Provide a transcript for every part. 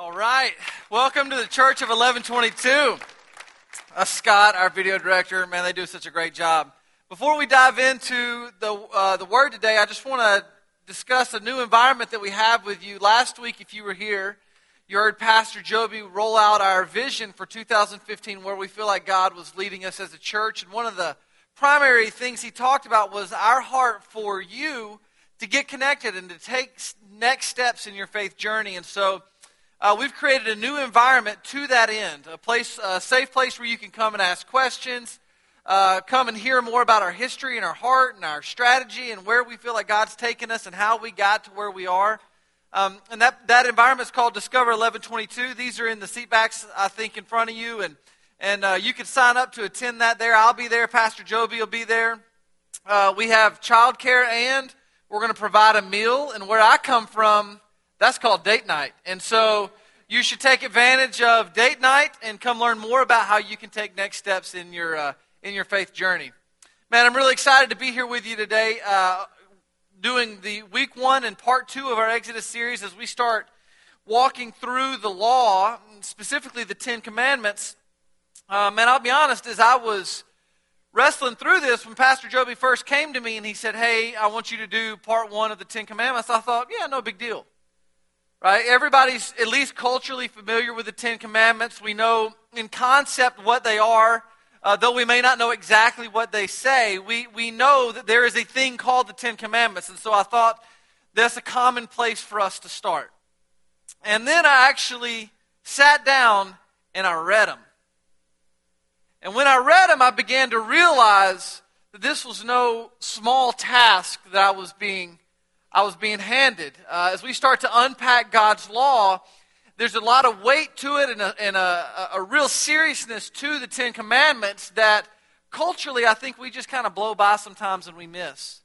All right. Welcome to the Church of 1122. Uh, Scott, our video director, man, they do such a great job. Before we dive into the, uh, the word today, I just want to discuss a new environment that we have with you. Last week, if you were here, you heard Pastor Joby roll out our vision for 2015 where we feel like God was leading us as a church. And one of the primary things he talked about was our heart for you to get connected and to take next steps in your faith journey. And so uh, we've created a new environment to that end, a place, a safe place where you can come and ask questions, uh, come and hear more about our history and our heart and our strategy and where we feel like God's taken us and how we got to where we are. Um, and that, that environment is called Discover 1122. These are in the seatbacks, I think, in front of you. And, and uh, you can sign up to attend that there. I'll be there. Pastor Joby will be there. Uh, we have childcare and we're going to provide a meal. And where I come from, that's called date night. And so you should take advantage of date night and come learn more about how you can take next steps in your, uh, in your faith journey. Man, I'm really excited to be here with you today, uh, doing the week one and part two of our Exodus series as we start walking through the law, specifically the Ten Commandments. Uh, man, I'll be honest, as I was wrestling through this, when Pastor Joby first came to me and he said, Hey, I want you to do part one of the Ten Commandments, I thought, Yeah, no big deal. Right? Everybody's at least culturally familiar with the Ten Commandments. We know in concept what they are. Uh, though we may not know exactly what they say, we, we know that there is a thing called the Ten Commandments. And so I thought that's a common place for us to start. And then I actually sat down and I read them. And when I read them, I began to realize that this was no small task that I was being, I was being handed. Uh, as we start to unpack God's law, there's a lot of weight to it and, a, and a, a real seriousness to the Ten Commandments that culturally I think we just kind of blow by sometimes and we miss.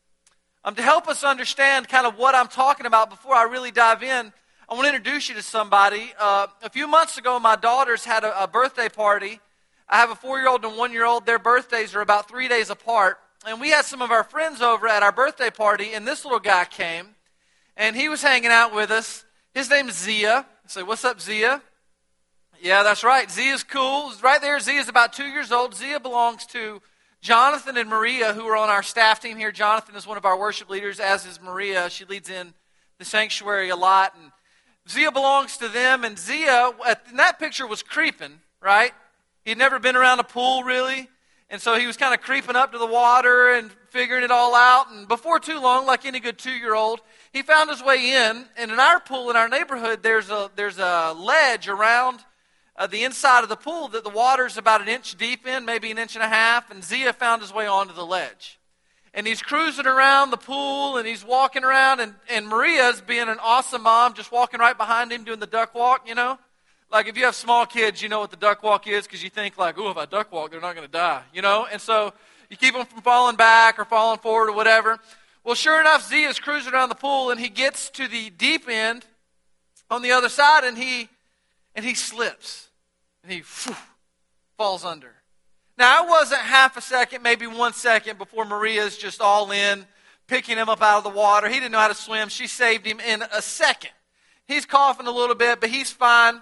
Um, to help us understand kind of what I'm talking about before I really dive in, I want to introduce you to somebody. Uh, a few months ago, my daughters had a, a birthday party I have a four year old and one year old. Their birthdays are about three days apart. And we had some of our friends over at our birthday party, and this little guy came, and he was hanging out with us. His name's Zia. I say, What's up, Zia? Yeah, that's right. Zia's cool. Right there, Zia's about two years old. Zia belongs to Jonathan and Maria, who are on our staff team here. Jonathan is one of our worship leaders, as is Maria. She leads in the sanctuary a lot. And Zia belongs to them. And Zia, in that picture, was creeping, right? He'd never been around a pool really. And so he was kind of creeping up to the water and figuring it all out. And before too long, like any good two year old, he found his way in. And in our pool in our neighborhood, there's a, there's a ledge around uh, the inside of the pool that the water's about an inch deep in, maybe an inch and a half. And Zia found his way onto the ledge. And he's cruising around the pool and he's walking around. And, and Maria's being an awesome mom, just walking right behind him doing the duck walk, you know. Like if you have small kids, you know what the duck walk is because you think like, oh, if I duck walk, they're not going to die, you know? And so you keep them from falling back or falling forward or whatever. Well, sure enough, Z is cruising around the pool and he gets to the deep end on the other side and he and he slips and he whew, falls under. Now, it wasn't half a second, maybe one second before Maria's just all in, picking him up out of the water. He didn't know how to swim. She saved him in a second. He's coughing a little bit, but he's fine.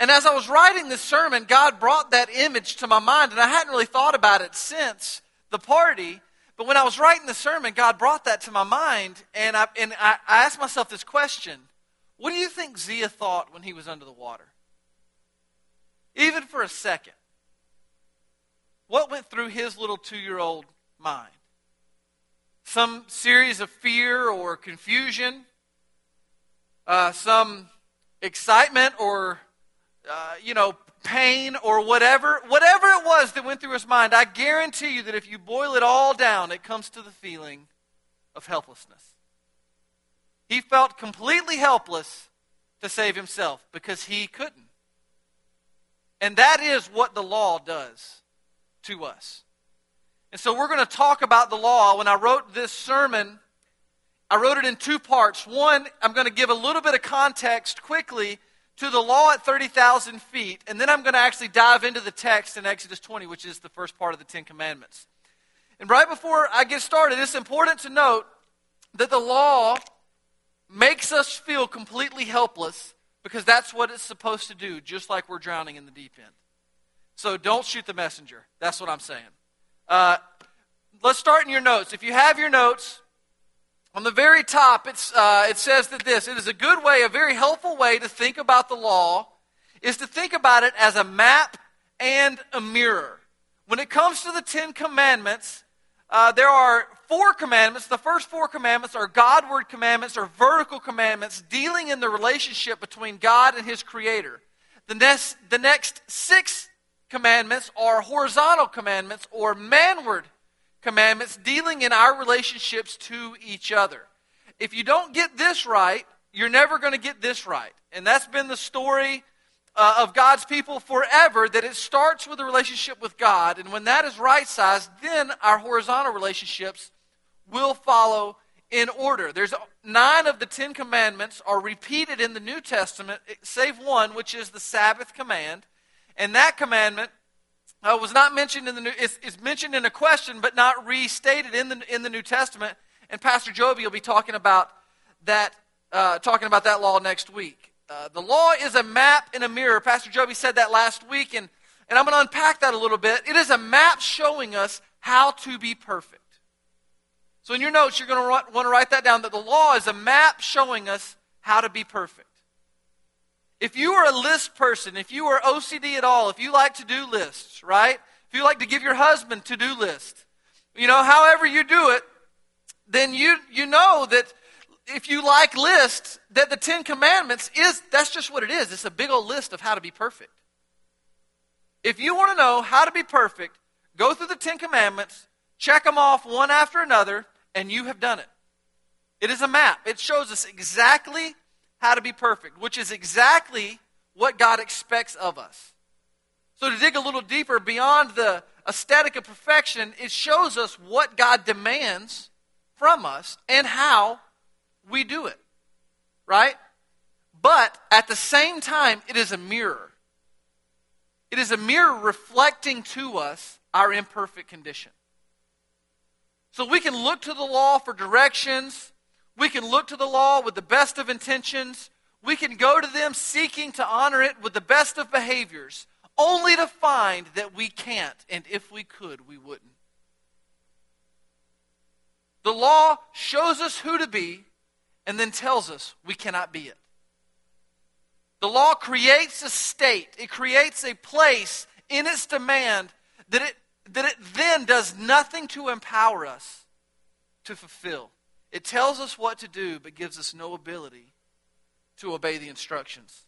And as I was writing this sermon, God brought that image to my mind, and I hadn't really thought about it since the party. But when I was writing the sermon, God brought that to my mind, and I, and I, I asked myself this question What do you think Zia thought when he was under the water? Even for a second. What went through his little two year old mind? Some series of fear or confusion? Uh, some excitement or uh, you know, pain or whatever, whatever it was that went through his mind, I guarantee you that if you boil it all down, it comes to the feeling of helplessness. He felt completely helpless to save himself because he couldn't. And that is what the law does to us. And so we're going to talk about the law. When I wrote this sermon, I wrote it in two parts. One, I'm going to give a little bit of context quickly to the law at 30,000 feet, and then I'm going to actually dive into the text in Exodus 20, which is the first part of the Ten Commandments. And right before I get started, it's important to note that the law makes us feel completely helpless because that's what it's supposed to do, just like we're drowning in the deep end. So don't shoot the messenger. That's what I'm saying. Uh, let's start in your notes. If you have your notes, on the very top, uh, it says that this it is a good way, a very helpful way to think about the law, is to think about it as a map and a mirror. When it comes to the Ten Commandments, uh, there are four commandments. The first four commandments are Godward commandments or vertical commandments dealing in the relationship between God and His Creator. The next, the next six commandments are horizontal commandments or manward commandments dealing in our relationships to each other. If you don't get this right, you're never going to get this right. And that's been the story uh, of God's people forever that it starts with a relationship with God. And when that is right sized, then our horizontal relationships will follow in order. There's nine of the Ten Commandments are repeated in the New Testament, save one, which is the Sabbath command. And that commandment uh, was not mentioned in the New, it's, it's, mentioned in a question, but not restated in the, in the New Testament. And Pastor Joby will be talking about that, uh, talking about that law next week. Uh, the law is a map in a mirror. Pastor Joby said that last week, and, and I'm going to unpack that a little bit. It is a map showing us how to be perfect. So in your notes, you're going to want to write that down that the law is a map showing us how to be perfect. If you are a list person, if you are OCD at all, if you like to do lists, right? If you like to give your husband to do list, you know, however you do it, then you you know that if you like lists, that the Ten Commandments is, that's just what it is. It's a big old list of how to be perfect. If you want to know how to be perfect, go through the Ten Commandments, check them off one after another, and you have done it. It is a map. It shows us exactly how to be perfect, which is exactly what God expects of us. So, to dig a little deeper beyond the aesthetic of perfection, it shows us what God demands from us and how we do it. Right? But at the same time, it is a mirror. It is a mirror reflecting to us our imperfect condition. So we can look to the law for directions. We can look to the law with the best of intentions. We can go to them seeking to honor it with the best of behaviors, only to find that we can't, and if we could, we wouldn't. The law shows us who to be, and then tells us we cannot be it. The law creates a state, it creates a place in its demand that it, that it then does nothing to empower us to fulfill. It tells us what to do, but gives us no ability to obey the instructions.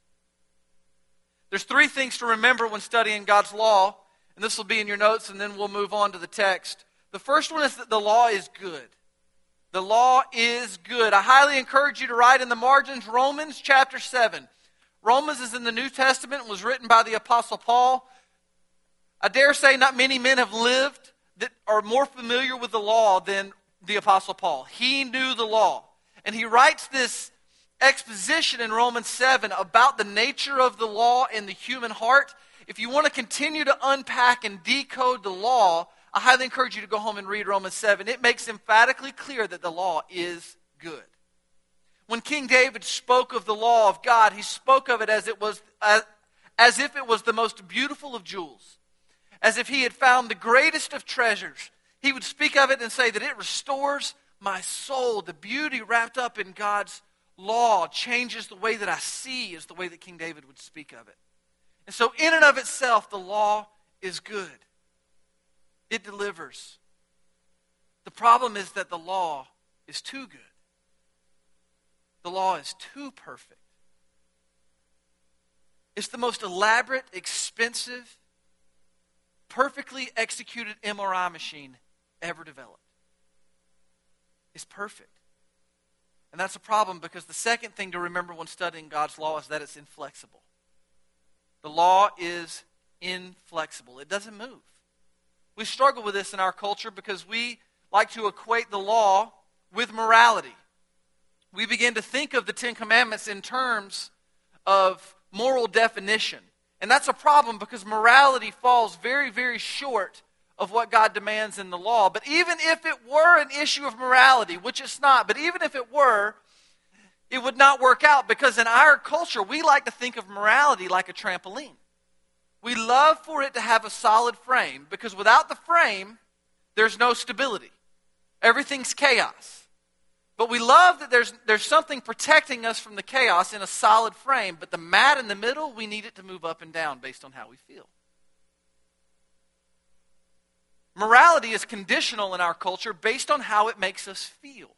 There's three things to remember when studying God's law, and this will be in your notes, and then we'll move on to the text. The first one is that the law is good. The law is good. I highly encourage you to write in the margins Romans chapter 7. Romans is in the New Testament and was written by the Apostle Paul. I dare say not many men have lived that are more familiar with the law than the Apostle Paul. He knew the law. And he writes this exposition in Romans 7 about the nature of the law and the human heart. If you want to continue to unpack and decode the law, I highly encourage you to go home and read Romans 7. It makes emphatically clear that the law is good. When King David spoke of the law of God, he spoke of it as, it was, as, as if it was the most beautiful of jewels, as if he had found the greatest of treasures. He would speak of it and say that it restores my soul. The beauty wrapped up in God's law changes the way that I see, is the way that King David would speak of it. And so, in and of itself, the law is good. It delivers. The problem is that the law is too good. The law is too perfect. It's the most elaborate, expensive, perfectly executed MRI machine ever developed. It's perfect. And that's a problem because the second thing to remember when studying God's law is that it's inflexible. The law is inflexible, it doesn't move. We struggle with this in our culture because we like to equate the law with morality. We begin to think of the Ten Commandments in terms of moral definition. And that's a problem because morality falls very, very short of what God demands in the law. But even if it were an issue of morality, which it's not, but even if it were, it would not work out because in our culture, we like to think of morality like a trampoline. We love for it to have a solid frame because without the frame, there's no stability. Everything's chaos. But we love that there's, there's something protecting us from the chaos in a solid frame, but the mat in the middle, we need it to move up and down based on how we feel. Morality is conditional in our culture based on how it makes us feel.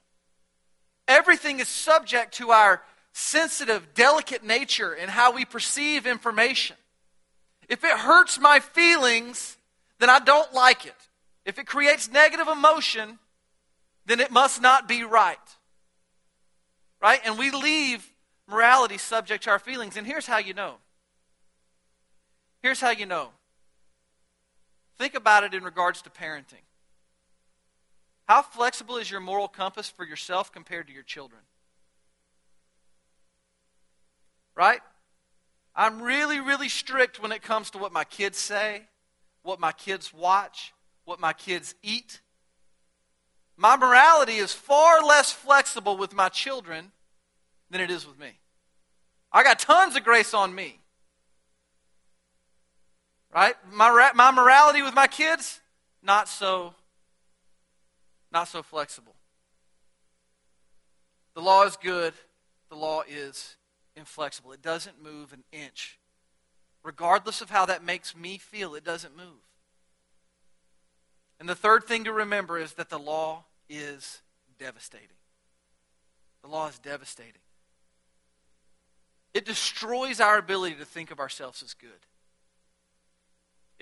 Everything is subject to our sensitive, delicate nature and how we perceive information. If it hurts my feelings, then I don't like it. If it creates negative emotion, then it must not be right. Right? And we leave morality subject to our feelings. And here's how you know. Here's how you know. Think about it in regards to parenting. How flexible is your moral compass for yourself compared to your children? Right? I'm really, really strict when it comes to what my kids say, what my kids watch, what my kids eat. My morality is far less flexible with my children than it is with me. I got tons of grace on me. Right? My, my morality with my kids, not so, not so flexible. The law is good. The law is inflexible. It doesn't move an inch. Regardless of how that makes me feel, it doesn't move. And the third thing to remember is that the law is devastating. The law is devastating. It destroys our ability to think of ourselves as good.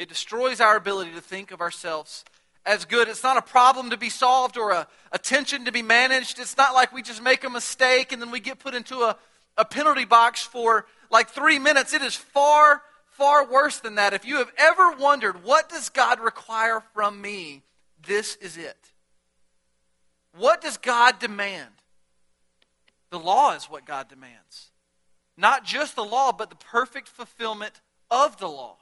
It destroys our ability to think of ourselves as good. It's not a problem to be solved or a, a tension to be managed. It's not like we just make a mistake and then we get put into a, a penalty box for like three minutes. It is far, far worse than that. If you have ever wondered, what does God require from me? This is it. What does God demand? The law is what God demands. Not just the law, but the perfect fulfillment of the law.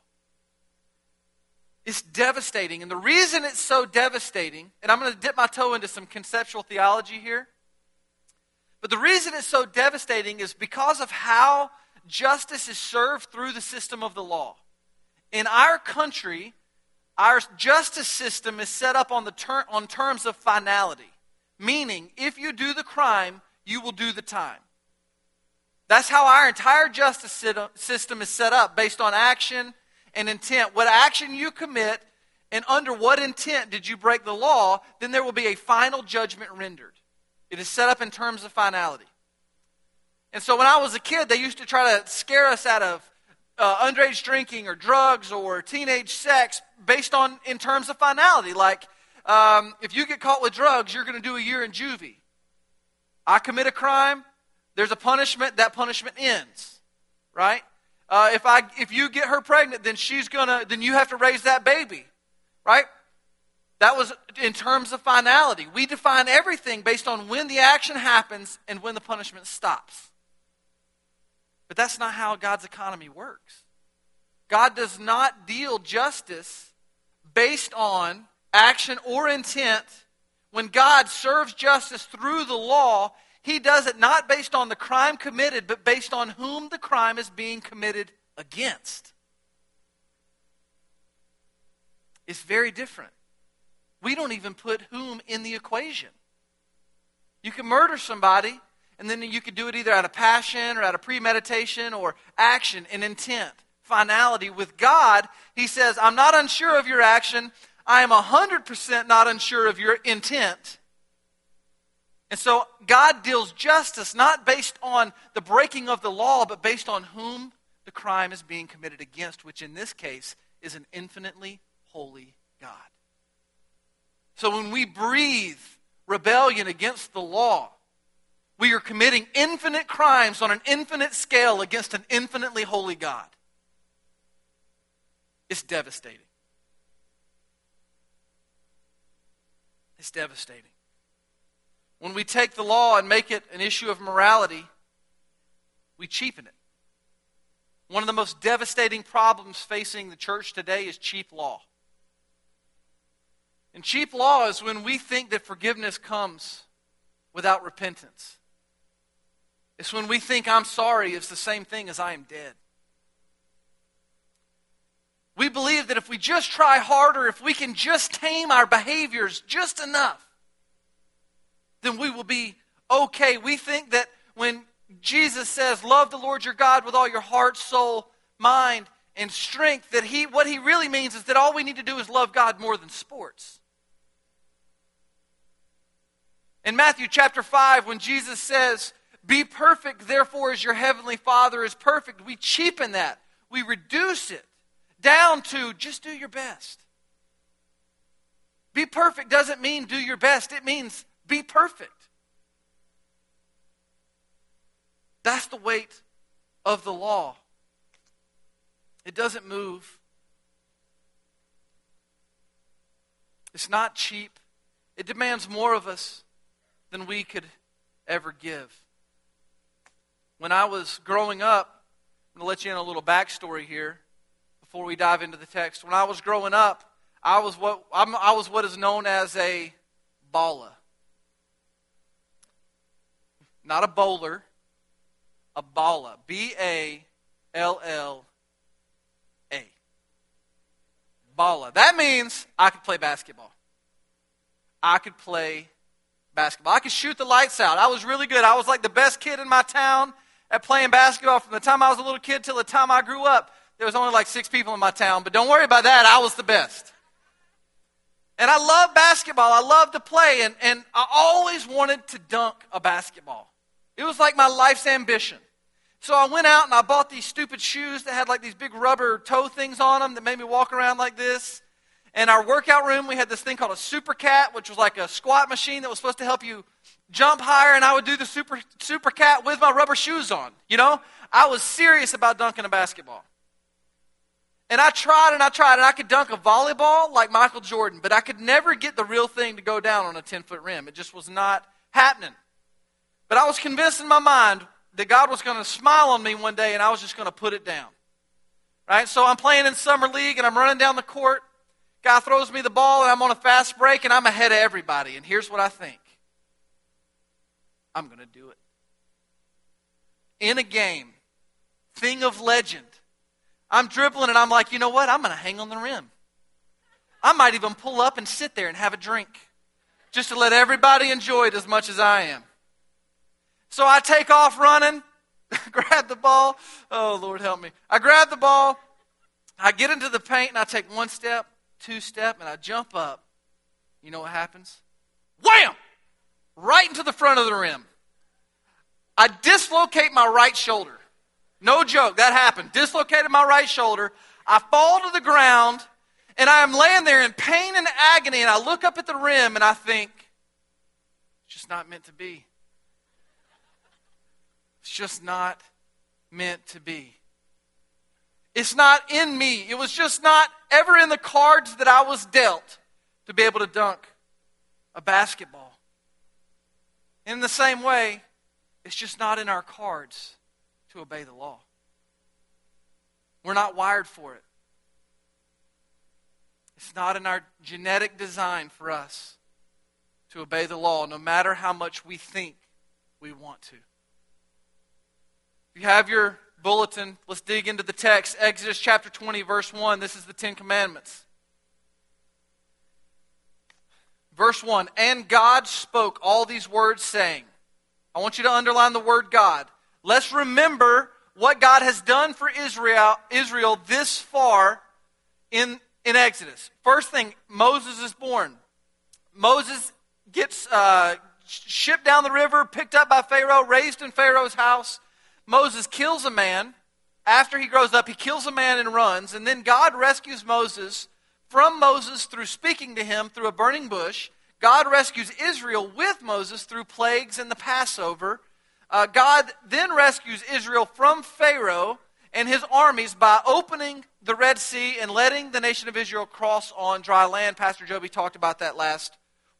It's devastating. And the reason it's so devastating, and I'm going to dip my toe into some conceptual theology here, but the reason it's so devastating is because of how justice is served through the system of the law. In our country, our justice system is set up on, the ter- on terms of finality, meaning if you do the crime, you will do the time. That's how our entire justice system is set up, based on action and intent. What action you commit and under what intent did you break the law, then there will be a final judgment rendered. It is set up in terms of finality. And so when I was a kid, they used to try to scare us out of uh, underage drinking or drugs or teenage sex based on in terms of finality. Like, um, if you get caught with drugs, you're going to do a year in juvie. I commit a crime, there's a punishment, that punishment ends. Right? Uh, if, I, if you get her pregnant, then she's gonna, then you have to raise that baby. Right? That was in terms of finality. We define everything based on when the action happens and when the punishment stops. But that's not how God's economy works. God does not deal justice based on action or intent. When God serves justice through the law, he does it not based on the crime committed, but based on whom the crime is being committed against. It's very different. We don't even put whom in the equation. You can murder somebody, and then you could do it either out of passion or out of premeditation or action and intent, finality. With God, He says, I'm not unsure of your action. I am 100% not unsure of your intent. And so God deals justice not based on the breaking of the law, but based on whom the crime is being committed against, which in this case is an infinitely holy God. So when we breathe rebellion against the law, we are committing infinite crimes on an infinite scale against an infinitely holy God. It's devastating. It's devastating. When we take the law and make it an issue of morality, we cheapen it. One of the most devastating problems facing the church today is cheap law. And cheap law is when we think that forgiveness comes without repentance. It's when we think I'm sorry, it's the same thing as I am dead. We believe that if we just try harder, if we can just tame our behaviors just enough, then we will be okay. We think that when Jesus says, Love the Lord your God with all your heart, soul, mind, and strength, that he, what he really means is that all we need to do is love God more than sports. In Matthew chapter 5, when Jesus says, Be perfect, therefore, as your heavenly Father is perfect, we cheapen that. We reduce it down to just do your best. Be perfect doesn't mean do your best, it means be perfect. That's the weight of the law. It doesn't move. It's not cheap. It demands more of us than we could ever give. When I was growing up, I'm going to let you in a little backstory here before we dive into the text. When I was growing up, I was what, I'm, I was what is known as a baller. Not a bowler, a balla. B A L L A. Balla. That means I could play basketball. I could play basketball. I could shoot the lights out. I was really good. I was like the best kid in my town at playing basketball from the time I was a little kid till the time I grew up. There was only like six people in my town, but don't worry about that. I was the best. And I love basketball. I love to play, and, and I always wanted to dunk a basketball. It was like my life's ambition. So I went out and I bought these stupid shoes that had like these big rubber toe things on them that made me walk around like this. In our workout room, we had this thing called a super cat, which was like a squat machine that was supposed to help you jump higher, and I would do the super, super cat with my rubber shoes on. You know? I was serious about dunking a basketball. And I tried and I tried, and I could dunk a volleyball like Michael Jordan, but I could never get the real thing to go down on a 10 foot rim. It just was not happening. But I was convinced in my mind that God was going to smile on me one day and I was just going to put it down. Right? So I'm playing in summer league and I'm running down the court. Guy throws me the ball and I'm on a fast break and I'm ahead of everybody. And here's what I think I'm going to do it. In a game, thing of legend, I'm dribbling and I'm like, you know what? I'm going to hang on the rim. I might even pull up and sit there and have a drink just to let everybody enjoy it as much as I am. So I take off running, grab the ball. Oh, Lord, help me. I grab the ball, I get into the paint, and I take one step, two step, and I jump up. You know what happens? Wham! Right into the front of the rim. I dislocate my right shoulder. No joke, that happened. Dislocated my right shoulder. I fall to the ground, and I am laying there in pain and agony, and I look up at the rim, and I think, it's just not meant to be. It's just not meant to be. It's not in me. It was just not ever in the cards that I was dealt to be able to dunk a basketball. In the same way, it's just not in our cards to obey the law. We're not wired for it. It's not in our genetic design for us to obey the law, no matter how much we think we want to. If you have your bulletin, let's dig into the text. Exodus chapter 20, verse 1. This is the Ten Commandments. Verse 1 And God spoke all these words, saying, I want you to underline the word God. Let's remember what God has done for Israel, Israel this far in, in Exodus. First thing, Moses is born. Moses gets uh, shipped down the river, picked up by Pharaoh, raised in Pharaoh's house. Moses kills a man. After he grows up, he kills a man and runs. And then God rescues Moses from Moses through speaking to him through a burning bush. God rescues Israel with Moses through plagues and the Passover. Uh, God then rescues Israel from Pharaoh and his armies by opening the Red Sea and letting the nation of Israel cross on dry land. Pastor Joby talked about that last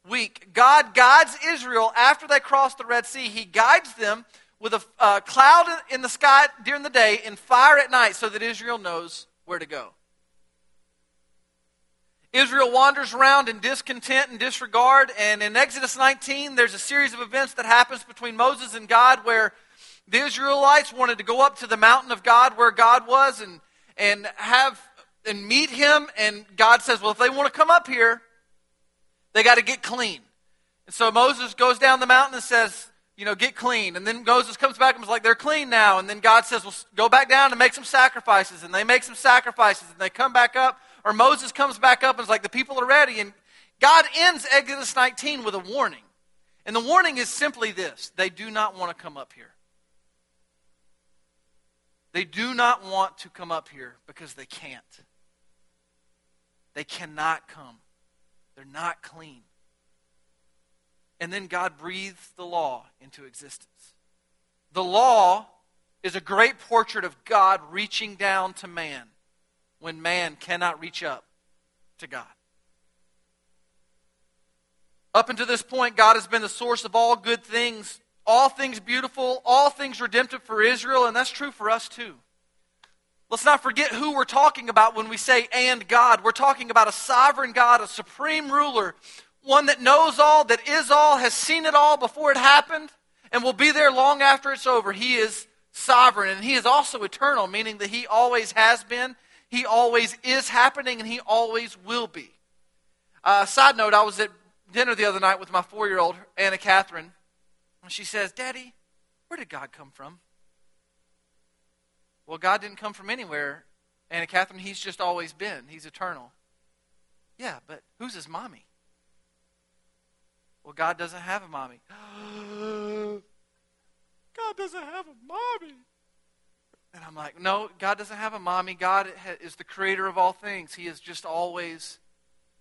week. God guides Israel after they cross the Red Sea. He guides them with a uh, cloud in the sky during the day and fire at night so that Israel knows where to go. Israel wanders around in discontent and disregard, and in Exodus 19, there's a series of events that happens between Moses and God where the Israelites wanted to go up to the mountain of God where God was and, and have and meet him. And God says, Well, if they want to come up here, they got to get clean. And so Moses goes down the mountain and says, you know, get clean. And then Moses comes back and is like, they're clean now. And then God says, well, go back down and make some sacrifices. And they make some sacrifices and they come back up. Or Moses comes back up and is like, the people are ready. And God ends Exodus 19 with a warning. And the warning is simply this they do not want to come up here. They do not want to come up here because they can't. They cannot come. They're not clean. And then God breathes the law into existence. The law is a great portrait of God reaching down to man when man cannot reach up to God. Up until this point, God has been the source of all good things, all things beautiful, all things redemptive for Israel, and that's true for us too. Let's not forget who we're talking about when we say and God. We're talking about a sovereign God, a supreme ruler, one that knows all, that is all, has seen it all before it happened, and will be there long after it's over. He is sovereign, and He is also eternal, meaning that He always has been, He always is happening, and He always will be. Uh, side note, I was at dinner the other night with my four year old, Anna Catherine, and she says, Daddy, where did God come from? Well, God didn't come from anywhere, Anna Catherine. He's just always been. He's eternal. Yeah, but who's his mommy? Well, God doesn't have a mommy. God doesn't have a mommy. And I'm like, no, God doesn't have a mommy. God is the creator of all things. He has just always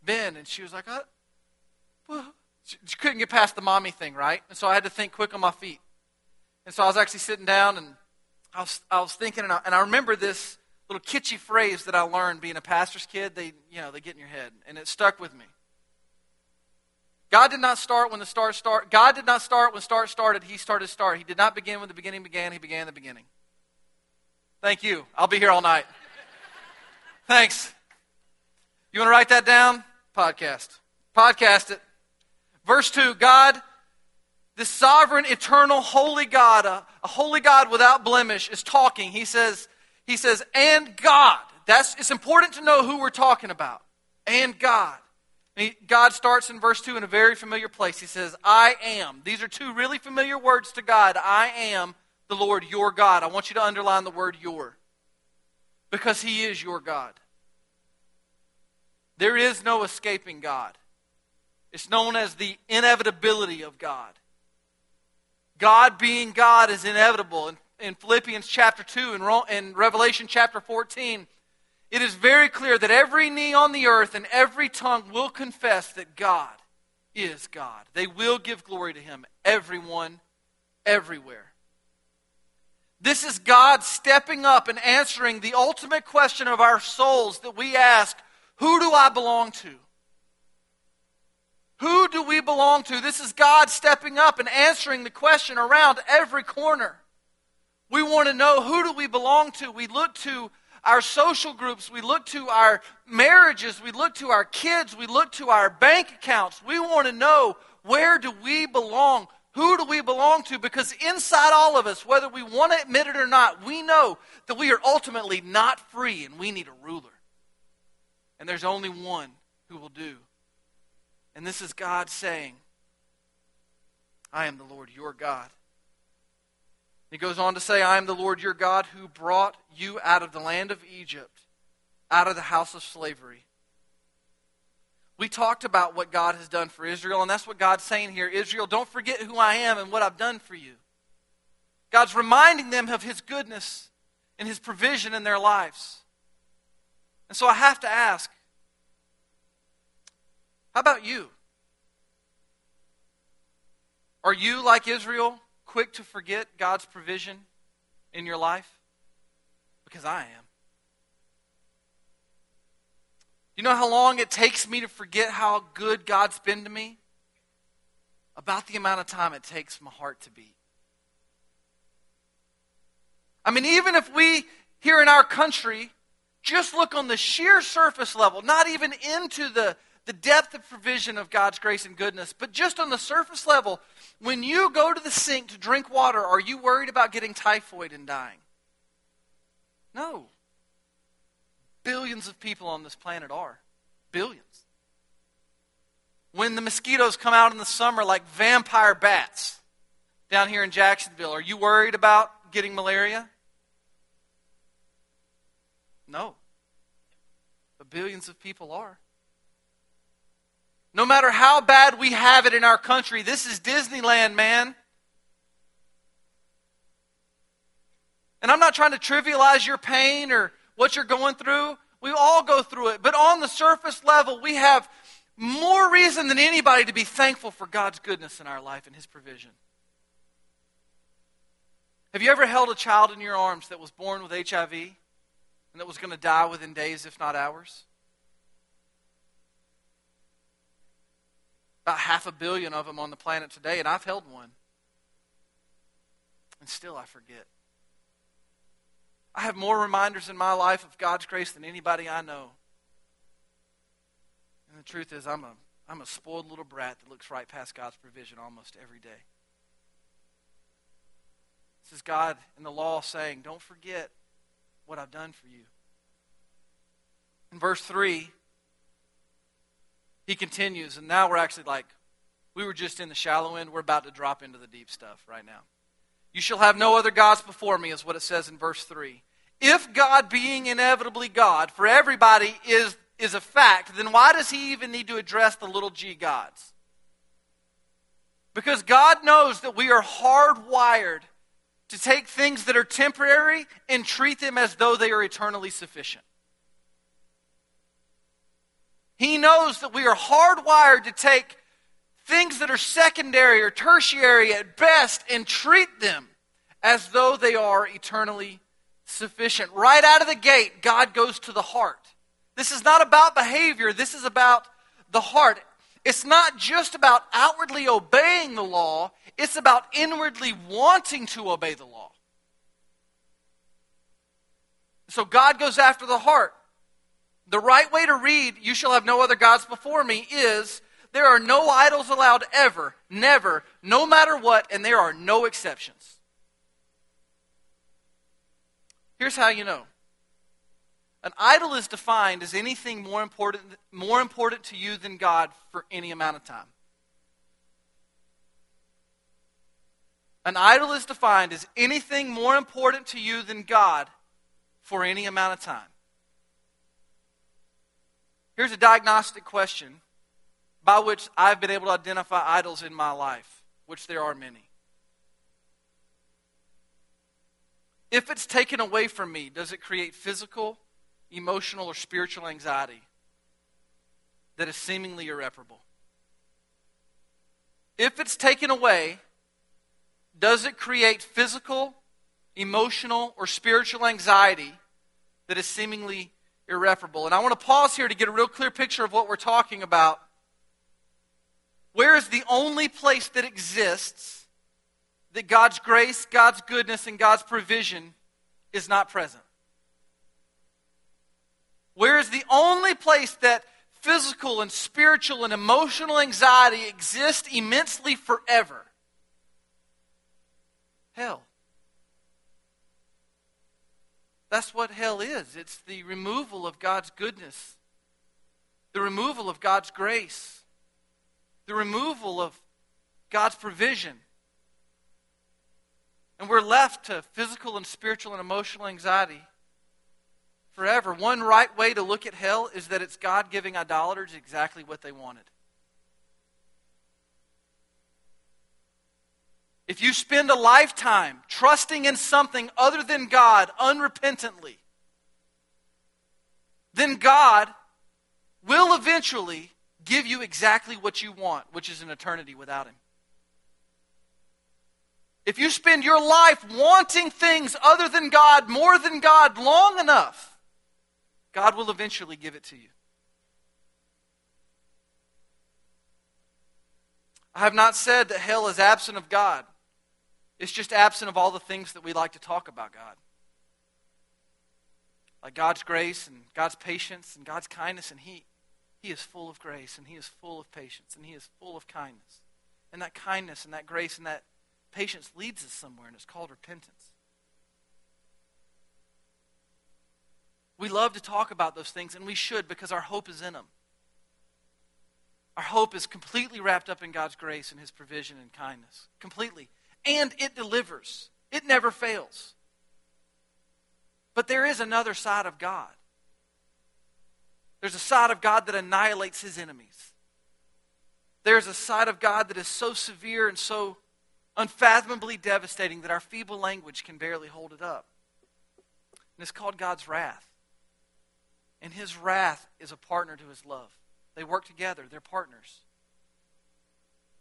been. And she was like, uh, well, she, couldn't get past the mommy thing, right? And so I had to think quick on my feet. And so I was actually sitting down and I was, I was thinking, and I, and I remember this little kitschy phrase that I learned being a pastor's kid. They, you know, they get in your head, and it stuck with me. God did not start when the start start. God did not start when start started. He started start. He did not begin when the beginning began. He began the beginning. Thank you. I'll be here all night. Thanks. You want to write that down? Podcast. Podcast it. Verse 2 God, the sovereign, eternal, holy God, a, a holy God without blemish, is talking. He says, he says, and God. That's, it's important to know who we're talking about. And God. He, God starts in verse 2 in a very familiar place. He says, I am. These are two really familiar words to God. I am the Lord your God. I want you to underline the word your. Because he is your God. There is no escaping God. It's known as the inevitability of God. God being God is inevitable. In, in Philippians chapter 2 and in Revelation chapter 14, it is very clear that every knee on the earth and every tongue will confess that God is God. They will give glory to Him, everyone, everywhere. This is God stepping up and answering the ultimate question of our souls that we ask Who do I belong to? Who do we belong to? This is God stepping up and answering the question around every corner. We want to know who do we belong to? We look to our social groups, we look to our marriages, we look to our kids, we look to our bank accounts. We want to know where do we belong? Who do we belong to? Because inside all of us, whether we want to admit it or not, we know that we are ultimately not free and we need a ruler. And there's only one who will do. And this is God saying, I am the Lord your God. He goes on to say, I am the Lord your God who brought you out of the land of Egypt, out of the house of slavery. We talked about what God has done for Israel, and that's what God's saying here. Israel, don't forget who I am and what I've done for you. God's reminding them of his goodness and his provision in their lives. And so I have to ask how about you? Are you, like Israel, quick to forget God's provision in your life? Because I am. You know how long it takes me to forget how good God's been to me? About the amount of time it takes my heart to beat. I mean, even if we here in our country just look on the sheer surface level, not even into the, the depth of provision of God's grace and goodness. But just on the surface level, when you go to the sink to drink water, are you worried about getting typhoid and dying? No. Billions of people on this planet are. Billions. When the mosquitoes come out in the summer like vampire bats down here in Jacksonville, are you worried about getting malaria? No. But billions of people are. No matter how bad we have it in our country, this is Disneyland, man. And I'm not trying to trivialize your pain or what you're going through. We all go through it. But on the surface level, we have more reason than anybody to be thankful for God's goodness in our life and His provision. Have you ever held a child in your arms that was born with HIV and that was going to die within days, if not hours? About half a billion of them on the planet today, and I've held one. And still I forget. I have more reminders in my life of God's grace than anybody I know. And the truth is, I'm a, I'm a spoiled little brat that looks right past God's provision almost every day. This is God in the law saying, Don't forget what I've done for you. In verse 3, he continues, and now we're actually like, we were just in the shallow end. We're about to drop into the deep stuff right now. You shall have no other gods before me, is what it says in verse 3. If God being inevitably God for everybody is, is a fact, then why does he even need to address the little g gods? Because God knows that we are hardwired to take things that are temporary and treat them as though they are eternally sufficient. He knows that we are hardwired to take things that are secondary or tertiary at best and treat them as though they are eternally sufficient. Right out of the gate, God goes to the heart. This is not about behavior, this is about the heart. It's not just about outwardly obeying the law, it's about inwardly wanting to obey the law. So God goes after the heart. The right way to read, You shall have no other gods before me, is there are no idols allowed ever, never, no matter what, and there are no exceptions. Here's how you know an idol is defined as anything more important, more important to you than God for any amount of time. An idol is defined as anything more important to you than God for any amount of time. Here's a diagnostic question by which I've been able to identify idols in my life, which there are many. If it's taken away from me, does it create physical, emotional, or spiritual anxiety that is seemingly irreparable? If it's taken away, does it create physical, emotional, or spiritual anxiety that is seemingly irreparable? And I want to pause here to get a real clear picture of what we're talking about. Where is the only place that exists that God's grace, God's goodness, and God's provision is not present? Where is the only place that physical and spiritual and emotional anxiety exist immensely forever? Hell. That's what hell is. It's the removal of God's goodness, the removal of God's grace, the removal of God's provision. And we're left to physical and spiritual and emotional anxiety forever. One right way to look at hell is that it's God giving idolaters exactly what they wanted. If you spend a lifetime trusting in something other than God unrepentantly, then God will eventually give you exactly what you want, which is an eternity without Him. If you spend your life wanting things other than God, more than God, long enough, God will eventually give it to you. I have not said that hell is absent of God. It's just absent of all the things that we like to talk about God. Like God's grace and God's patience and God's kindness and heat. He is full of grace and He is full of patience and He is full of kindness. And that kindness and that grace and that patience leads us somewhere, and it's called repentance. We love to talk about those things, and we should because our hope is in them. Our hope is completely wrapped up in God's grace and His provision and kindness. Completely. And it delivers, it never fails. But there is another side of God. There's a side of God that annihilates His enemies. There's a side of God that is so severe and so unfathomably devastating that our feeble language can barely hold it up. And it's called God's wrath. And His wrath is a partner to His love. They work together, they're partners.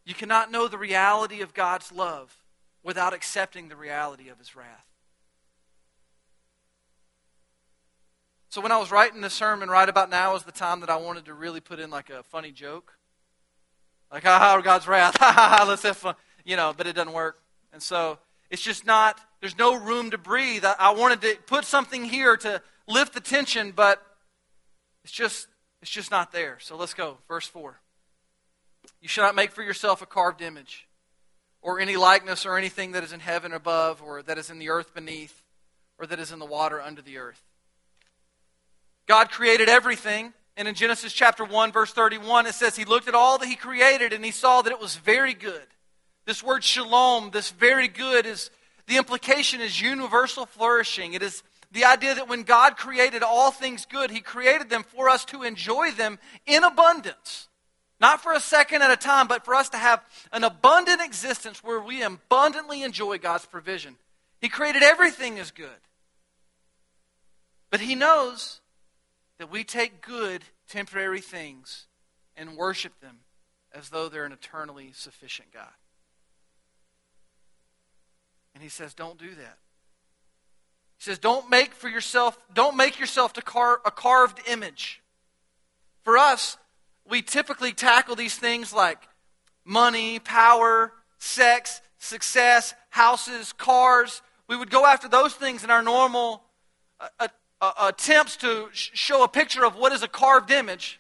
You cannot know the reality of God's love without accepting the reality of his wrath. So when I was writing the sermon, right about now is the time that I wanted to really put in like a funny joke. Like, ha ha, God's wrath. Ha ha ha, let's have fun. You know, but it doesn't work. And so it's just not, there's no room to breathe. I, I wanted to put something here to lift the tension, but it's just it's just not there. So let's go. Verse 4. You shall not make for yourself a carved image, or any likeness, or anything that is in heaven above, or that is in the earth beneath, or that is in the water under the earth. God created everything. And in Genesis chapter 1, verse 31, it says, He looked at all that He created and He saw that it was very good. This word shalom, this very good, is the implication is universal flourishing. It is the idea that when God created all things good, He created them for us to enjoy them in abundance. Not for a second at a time, but for us to have an abundant existence where we abundantly enjoy God's provision. He created everything as good. But He knows that we take good, temporary things and worship them as though they're an eternally sufficient God. And He says, don't do that. He says, don't make for yourself, don't make yourself to car, a carved image. For us, we typically tackle these things like money, power, sex, success, houses, cars. We would go after those things in our normal uh, uh, attempts to sh- show a picture of what is a carved image.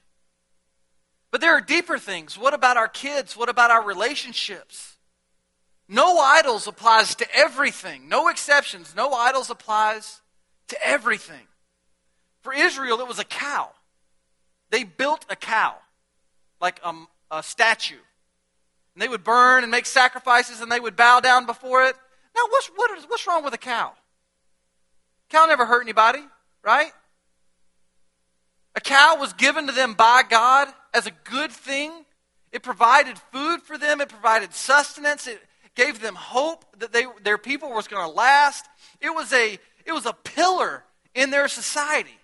But there are deeper things. What about our kids? What about our relationships? No idols applies to everything. No exceptions. No idols applies to everything. For Israel, it was a cow. They built a cow, like a, a statue. And they would burn and make sacrifices and they would bow down before it. Now, what's, what is, what's wrong with a cow? Cow never hurt anybody, right? A cow was given to them by God as a good thing. It provided food for them, it provided sustenance, it, gave them hope that they, their people was going to last. It was, a, it was a pillar in their society.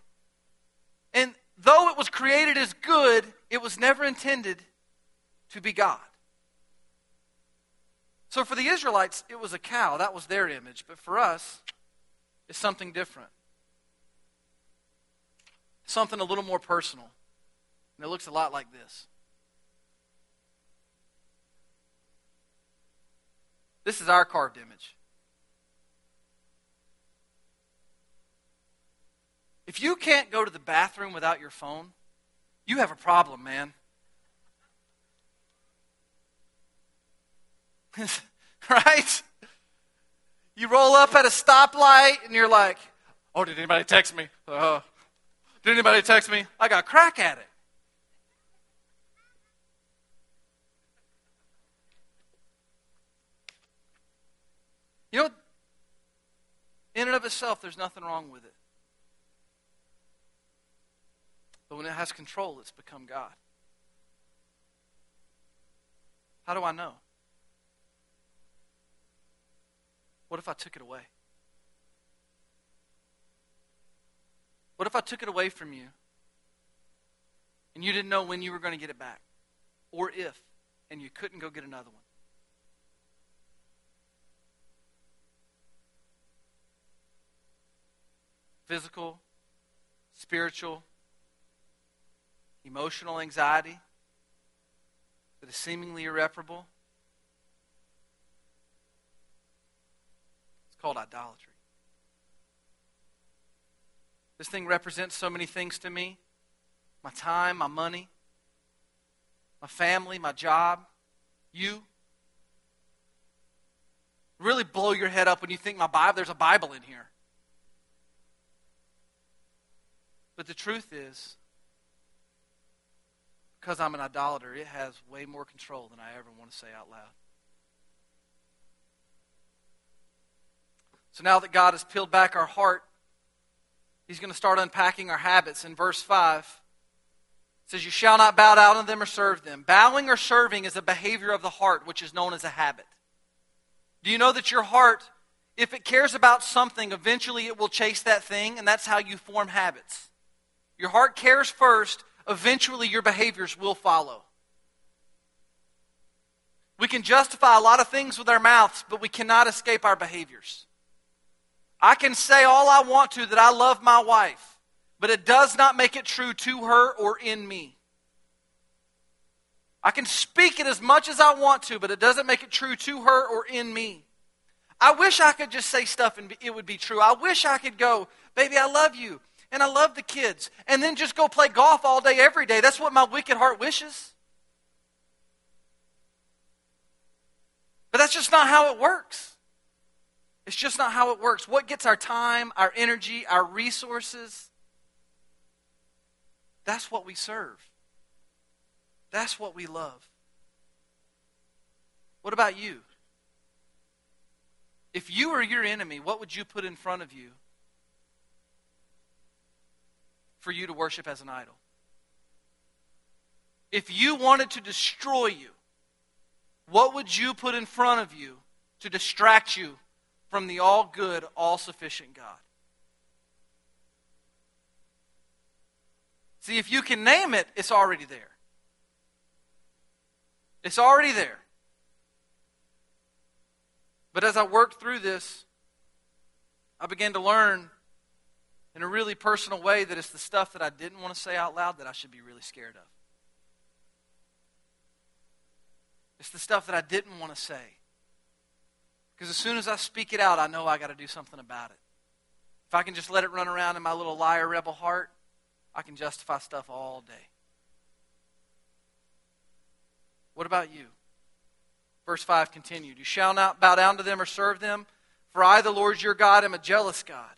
And though it was created as good, it was never intended to be God. So for the Israelites, it was a cow. That was their image. But for us, it's something different. Something a little more personal. And it looks a lot like this. This is our carved image. If you can't go to the bathroom without your phone, you have a problem, man. right? You roll up at a stoplight and you're like, oh, did anybody text me? Uh, did anybody text me? I got crack at it. You know, in and of itself, there's nothing wrong with it. But when it has control, it's become God. How do I know? What if I took it away? What if I took it away from you and you didn't know when you were going to get it back? Or if, and you couldn't go get another one? physical, spiritual, emotional anxiety that is seemingly irreparable. It's called idolatry. This thing represents so many things to me my time, my money, my family, my job, you. Really blow your head up when you think my Bible, there's a Bible in here. But the truth is, because I'm an idolater, it has way more control than I ever want to say out loud. So now that God has peeled back our heart, He's going to start unpacking our habits. In verse 5, it says, You shall not bow down to them or serve them. Bowing or serving is a behavior of the heart, which is known as a habit. Do you know that your heart, if it cares about something, eventually it will chase that thing, and that's how you form habits? Your heart cares first, eventually your behaviors will follow. We can justify a lot of things with our mouths, but we cannot escape our behaviors. I can say all I want to that I love my wife, but it does not make it true to her or in me. I can speak it as much as I want to, but it doesn't make it true to her or in me. I wish I could just say stuff and it would be true. I wish I could go, baby, I love you and I love the kids, and then just go play golf all day, every day. That's what my wicked heart wishes. But that's just not how it works. It's just not how it works. What gets our time, our energy, our resources? That's what we serve. That's what we love. What about you? If you were your enemy, what would you put in front of you for you to worship as an idol. If you wanted to destroy you, what would you put in front of you to distract you from the all good, all sufficient God? See, if you can name it, it's already there. It's already there. But as I worked through this, I began to learn in a really personal way that it's the stuff that I didn't want to say out loud that I should be really scared of. It's the stuff that I didn't want to say. Because as soon as I speak it out, I know I got to do something about it. If I can just let it run around in my little liar rebel heart, I can justify stuff all day. What about you? Verse 5 continued You shall not bow down to them or serve them, for I, the Lord your God, am a jealous God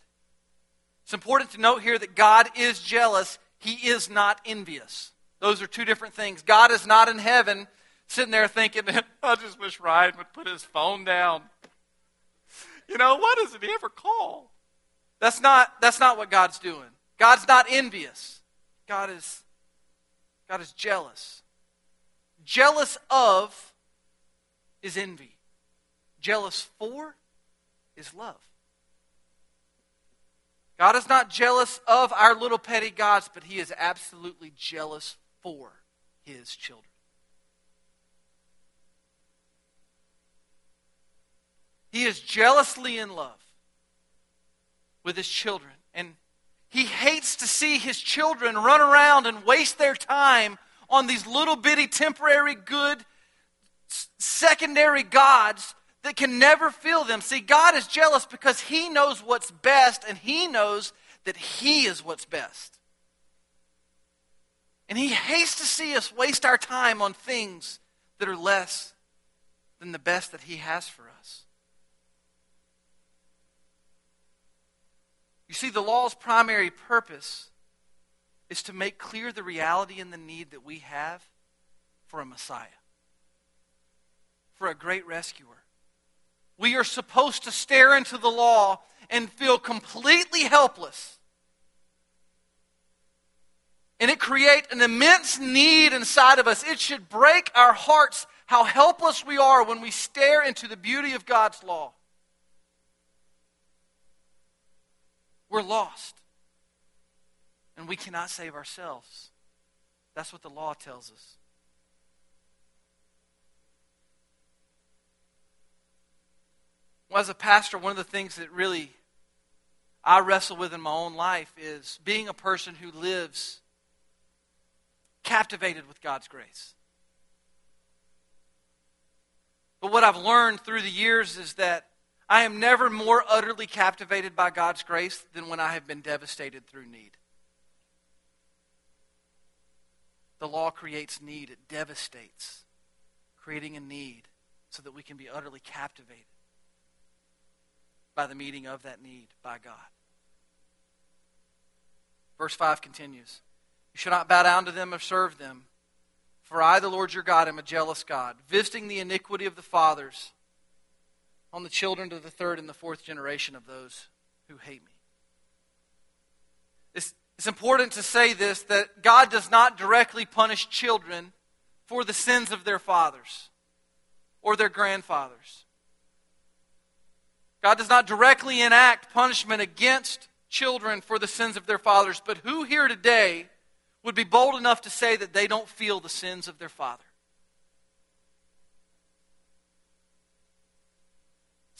it's important to note here that God is jealous, He is not envious. Those are two different things. God is not in heaven sitting there thinking, I just wish Ryan would put his phone down. You know, why doesn't he ever call? That's not, that's not what God's doing. God's not envious. God is, God is jealous. Jealous of is envy. Jealous for is love. God is not jealous of our little petty gods, but He is absolutely jealous for His children. He is jealously in love with His children. And He hates to see His children run around and waste their time on these little bitty temporary good secondary gods that can never fill them. See, God is jealous because He knows what's best and He knows that He is what's best. And He hates to see us waste our time on things that are less than the best that He has for us. You see, the law's primary purpose is to make clear the reality and the need that we have for a Messiah, for a great rescuer we are supposed to stare into the law and feel completely helpless. And it creates an immense need inside of us. It should break our hearts how helpless we are when we stare into the beauty of God's law. We're lost. And we cannot save ourselves. That's what the law tells us. Well, as a pastor, one of the things that really I wrestle with in my own life is being a person who lives captivated with God's grace. But what I've learned through the years is that I am never more utterly captivated by God's grace than when I have been devastated through need. the law creates need, it devastates, creating a need so that we can be utterly captivated by the meeting of that need by God. Verse 5 continues You shall not bow down to them or serve them, for I, the Lord your God, am a jealous God, visiting the iniquity of the fathers on the children to the third and the fourth generation of those who hate me. It's, it's important to say this that God does not directly punish children for the sins of their fathers or their grandfathers. God does not directly enact punishment against children for the sins of their fathers, but who here today would be bold enough to say that they don't feel the sins of their father?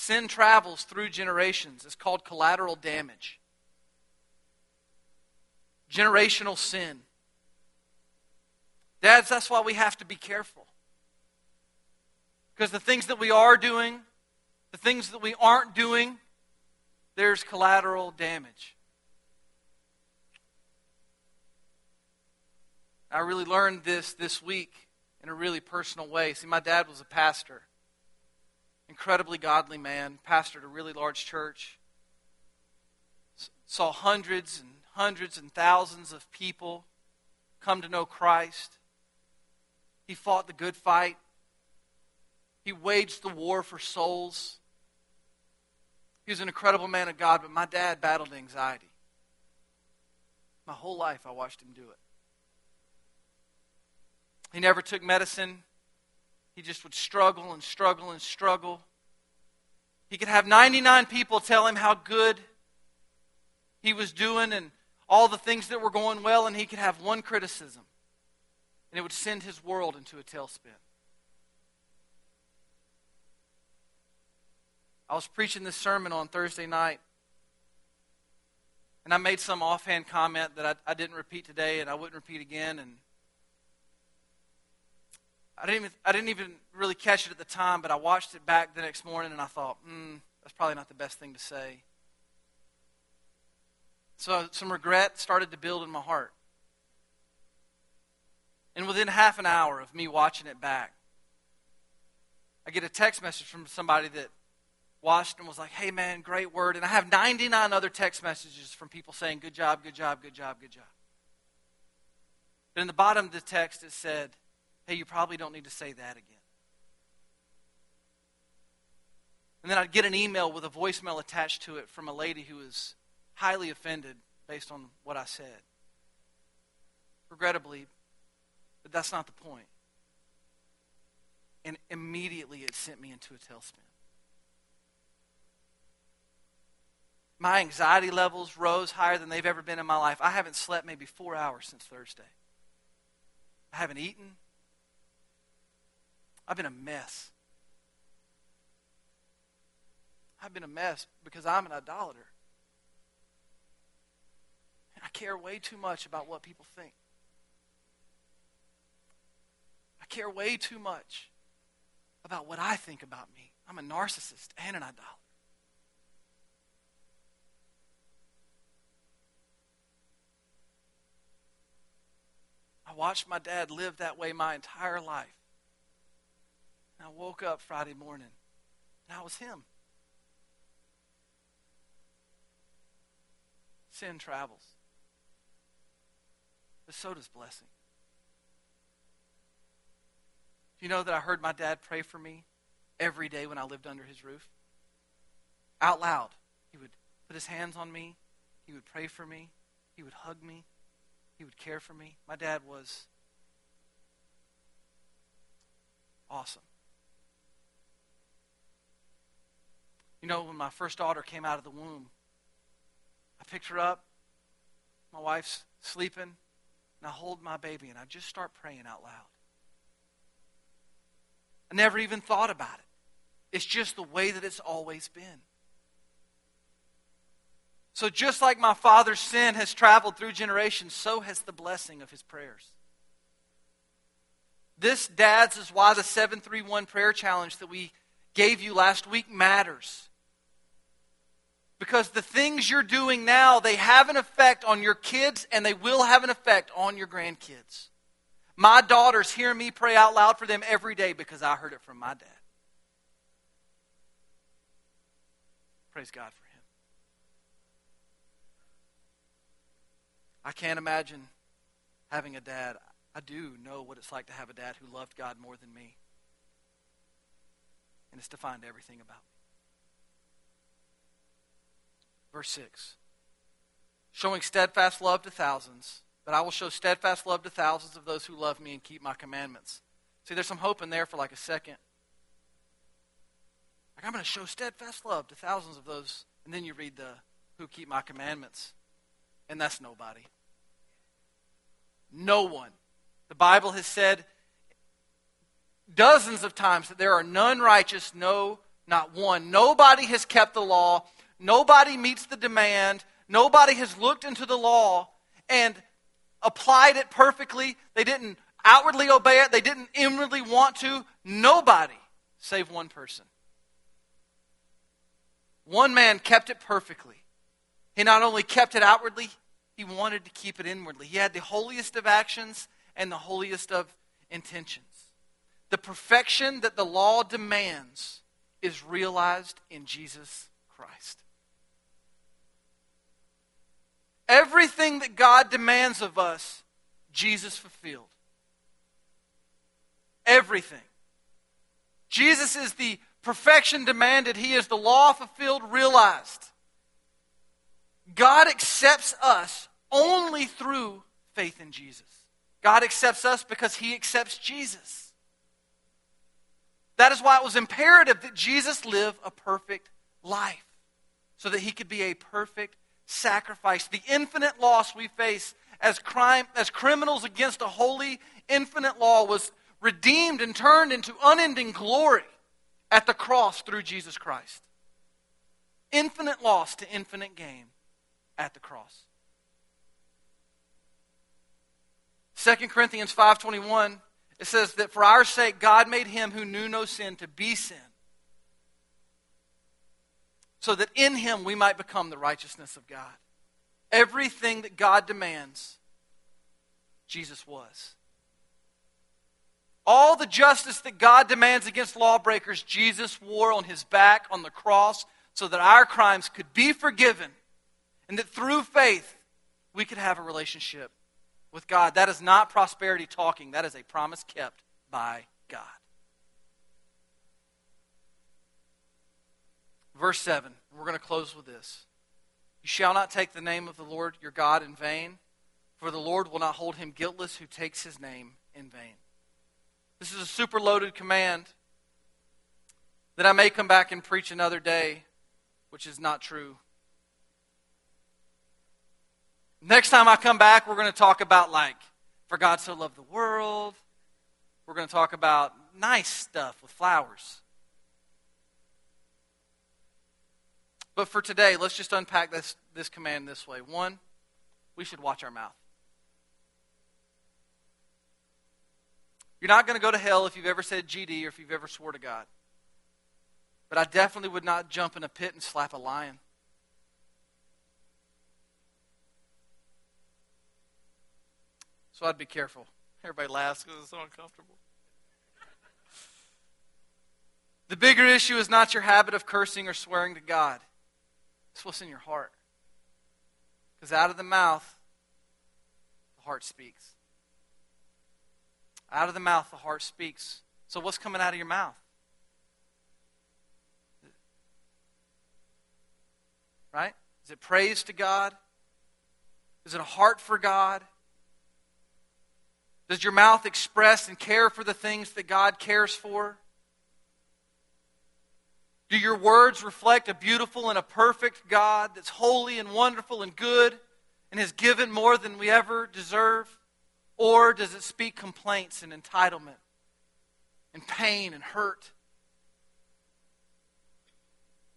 Sin travels through generations. It's called collateral damage. Generational sin. Dads, that's why we have to be careful. Because the things that we are doing, the things that we aren't doing, there's collateral damage. I really learned this this week in a really personal way. See, my dad was a pastor, incredibly godly man, pastored a really large church, saw hundreds and hundreds and thousands of people come to know Christ. He fought the good fight. He waged the war for souls. He was an incredible man of God, but my dad battled anxiety. My whole life, I watched him do it. He never took medicine. He just would struggle and struggle and struggle. He could have 99 people tell him how good he was doing and all the things that were going well, and he could have one criticism, and it would send his world into a tailspin. I was preaching this sermon on Thursday night, and I made some offhand comment that I, I didn't repeat today and I wouldn't repeat again. And I didn't, even, I didn't even really catch it at the time, but I watched it back the next morning and I thought, hmm, that's probably not the best thing to say. So some regret started to build in my heart. And within half an hour of me watching it back, I get a text message from somebody that watched and was like, hey man, great word. And I have 99 other text messages from people saying, good job, good job, good job, good job. But in the bottom of the text, it said, hey, you probably don't need to say that again. And then I'd get an email with a voicemail attached to it from a lady who was highly offended based on what I said. Regrettably, but that's not the point. And immediately it sent me into a tailspin. My anxiety levels rose higher than they've ever been in my life. I haven't slept maybe four hours since Thursday. I haven't eaten. I've been a mess. I've been a mess because I'm an idolater. And I care way too much about what people think. I care way too much about what I think about me. I'm a narcissist and an idolater. I watched my dad live that way my entire life. And I woke up Friday morning, and I was him. Sin travels, but so does blessing. Do you know that I heard my dad pray for me every day when I lived under his roof? Out loud. He would put his hands on me, he would pray for me, he would hug me. He would care for me. My dad was awesome. You know, when my first daughter came out of the womb, I picked her up. My wife's sleeping, and I hold my baby, and I just start praying out loud. I never even thought about it. It's just the way that it's always been. So, just like my father's sin has traveled through generations, so has the blessing of his prayers. This, dads, is why the 731 prayer challenge that we gave you last week matters. Because the things you're doing now, they have an effect on your kids and they will have an effect on your grandkids. My daughters hear me pray out loud for them every day because I heard it from my dad. Praise God for him. I can't imagine having a dad. I do know what it's like to have a dad who loved God more than me. And it's defined everything about me. Verse 6 Showing steadfast love to thousands but I will show steadfast love to thousands of those who love me and keep my commandments. See, there's some hope in there for like a second. Like, I'm going to show steadfast love to thousands of those. And then you read the who keep my commandments. And that's nobody. No one. The Bible has said dozens of times that there are none righteous, no, not one. Nobody has kept the law. Nobody meets the demand. Nobody has looked into the law and applied it perfectly. They didn't outwardly obey it. They didn't inwardly want to. Nobody save one person. One man kept it perfectly. He not only kept it outwardly, he wanted to keep it inwardly. He had the holiest of actions and the holiest of intentions. The perfection that the law demands is realized in Jesus Christ. Everything that God demands of us, Jesus fulfilled. Everything. Jesus is the perfection demanded, He is the law fulfilled, realized. God accepts us only through faith in Jesus. God accepts us because He accepts Jesus. That is why it was imperative that Jesus live a perfect life so that He could be a perfect sacrifice, the infinite loss we face as crime as criminals against a holy infinite law was redeemed and turned into unending glory at the cross through Jesus Christ. Infinite loss to infinite gain at the cross. 2 Corinthians 5:21 it says that for our sake God made him who knew no sin to be sin so that in him we might become the righteousness of God. Everything that God demands, Jesus was. All the justice that God demands against lawbreakers, Jesus wore on his back on the cross so that our crimes could be forgiven and that through faith we could have a relationship with God. That is not prosperity talking, that is a promise kept by God. Verse 7. We're going to close with this. You shall not take the name of the Lord your God in vain, for the Lord will not hold him guiltless who takes his name in vain. This is a super loaded command that I may come back and preach another day, which is not true. Next time I come back, we're going to talk about, like, for God so loved the world. We're going to talk about nice stuff with flowers. But for today, let's just unpack this, this command this way. One, we should watch our mouth. You're not going to go to hell if you've ever said GD or if you've ever swore to God. But I definitely would not jump in a pit and slap a lion. So I'd be careful. Everybody laughs because it's so uncomfortable. The bigger issue is not your habit of cursing or swearing to God. It's what's in your heart. Because out of the mouth, the heart speaks. Out of the mouth, the heart speaks. So, what's coming out of your mouth? Right? Is it praise to God? Is it a heart for God? Does your mouth express and care for the things that God cares for? Do your words reflect a beautiful and a perfect God that's holy and wonderful and good and has given more than we ever deserve? Or does it speak complaints and entitlement and pain and hurt?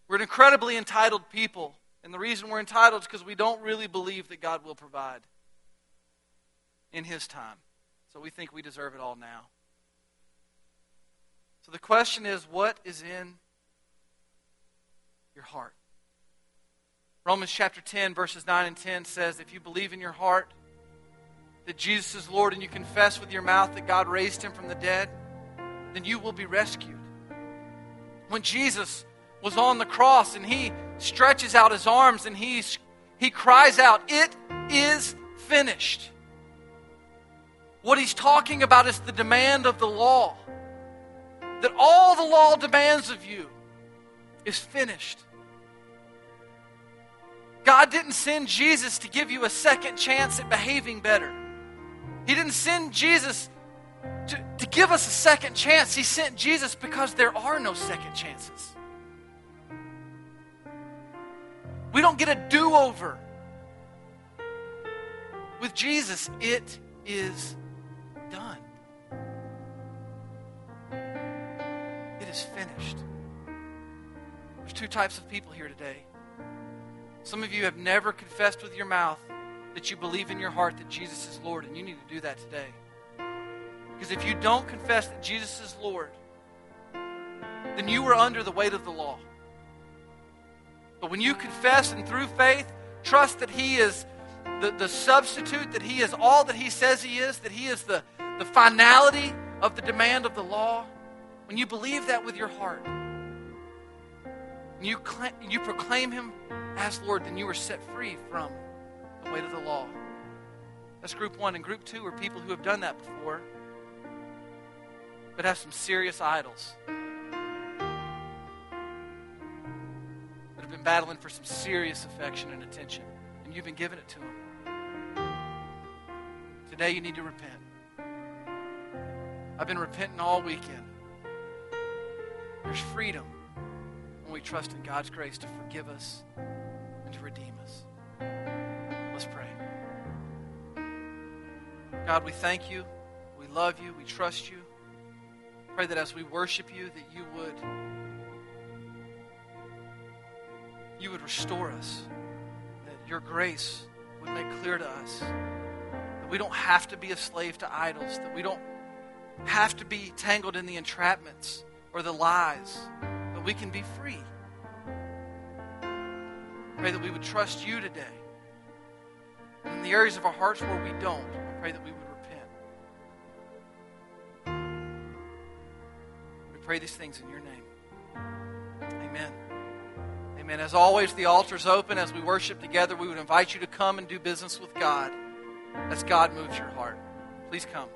We're an incredibly entitled people. And the reason we're entitled is because we don't really believe that God will provide in His time. So we think we deserve it all now. So the question is what is in your heart. Romans chapter 10, verses 9 and 10 says, If you believe in your heart that Jesus is Lord and you confess with your mouth that God raised him from the dead, then you will be rescued. When Jesus was on the cross and he stretches out his arms and he's, he cries out, It is finished. What he's talking about is the demand of the law. That all the law demands of you is finished. God didn't send Jesus to give you a second chance at behaving better. He didn't send Jesus to, to give us a second chance. He sent Jesus because there are no second chances. We don't get a do over. With Jesus, it is is finished. There's two types of people here today. Some of you have never confessed with your mouth that you believe in your heart that Jesus is Lord, and you need to do that today. Because if you don't confess that Jesus is Lord, then you are under the weight of the law. But when you confess and through faith trust that He is the, the substitute, that He is all that He says He is, that He is the, the finality of the demand of the law, when you believe that with your heart, you, you proclaim Him as Lord, then you are set free from the weight of the law. That's group one. And group two are people who have done that before, but have some serious idols. That have been battling for some serious affection and attention, and you've been giving it to them. Today you need to repent. I've been repenting all weekend. There's freedom when we trust in God's grace to forgive us and to redeem us. Let's pray. God, we thank you. We love you. We trust you. Pray that as we worship you, that you would you would restore us. That your grace would make clear to us that we don't have to be a slave to idols, that we don't have to be tangled in the entrapments or the lies, but we can be free. Pray that we would trust you today. In the areas of our hearts where we don't, I pray that we would repent. We pray these things in your name. Amen. Amen. As always, the altar's open. As we worship together, we would invite you to come and do business with God as God moves your heart. Please come.